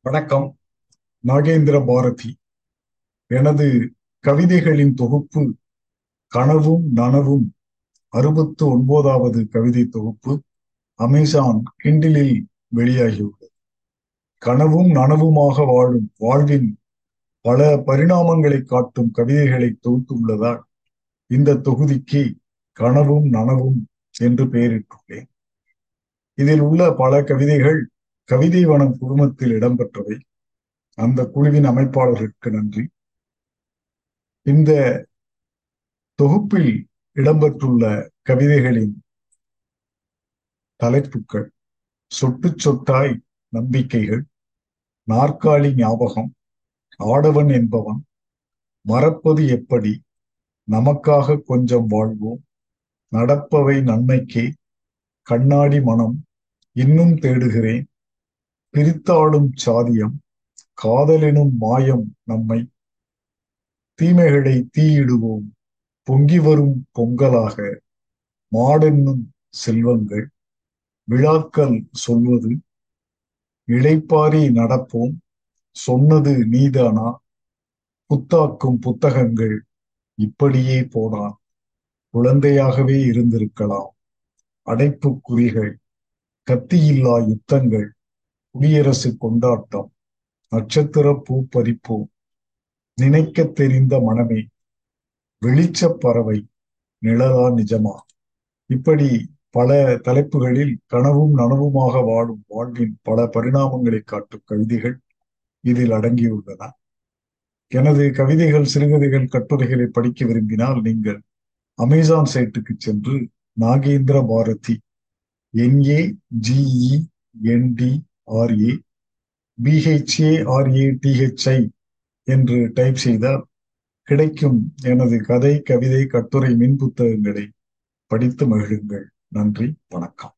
வணக்கம். நாகேந்திர பாரதி எனது கவிதைகளின் தொகுப்பு கனவும் நனவும் அறுபத்து ஒன்பதாவது கவிதை தொகுப்பு அமேசான் கிண்டிலில் வெளியாகியுள்ளது. கனவும் நனவுமாக வாழும் வாழ்வின் பல பரிணாமங்களை காட்டும் கவிதைகளை தொகுத்துள்ளதால் இந்த தொகுதிக்கு கனவும் நனவும் என்று பெயரிட்டுள்ளேன். இதில் உள்ள பல கவிதைகள் கவிதை வனம் குழுமத்தில் இடம்பெற்றவை. அந்த குழுவின் அமைப்பாளர்களுக்கு நன்றி. இந்த தொகுப்பில் இடம்பெற்றுள்ள கவிதைகளின் தலைப்புக்கள் சொட்டு சொட்டாய் நம்பிக்கைகள் நாற்காலி ஞாபகம் ஆடவன் என்பவன் மறப்பது எப்படி நமக்காக கொஞ்சம் வாழ்வோம் நடப்பவை நன்மைக்கே கண்ணாடி மனம் இன்னும் தேடுகிறேன் பிரித்தாடும் சாதியம் காதலெனும் மாயம் நம்மை. தீமைகளை தீயிடுவோம் பொங்கி வரும் பொங்கலாக. மாடென்னும் செல்வங்கள் விழாக்கள் சொல்வது. இழைப்பாரி நடப்போம் சொன்னது நீதானா? புத்தாக்கும் புத்தகங்கள் இப்படியே போனான் குழந்தையாகவே இருந்திருக்கலாம். அடைப்புக்குறிகள் கத்தியில்லா யுத்தங்கள் குடியரசு கொண்டாட்டம் நட்சத்திர பூ பறிப்போம் நினைக்க தெரிந்த மனமே வெளிச்ச பறவை நிழலா நிஜமா? இப்படி பல தலைப்புகளில் கனவும் நனவுமாக வாழும் வாழ்வின் பல பரிணாமங்களை காட்டும் கவிதைகள் இதில் அடங்கியுள்ளன. எனது கவிதைகள் சிறுகதைகள் கட்டுரைகளை படிக்க விரும்பினால் நீங்கள் அமேசான் சைட்டுக்கு சென்று Nagendra Bharathi N A G E N D R A B H A R A T H I என்று டைப் செய்தால் கிடைக்கும் எனது கதை கவிதை கட்டுரை மின் புத்தகங்களை படித்து மகிழுங்கள். நன்றி வணக்கம்.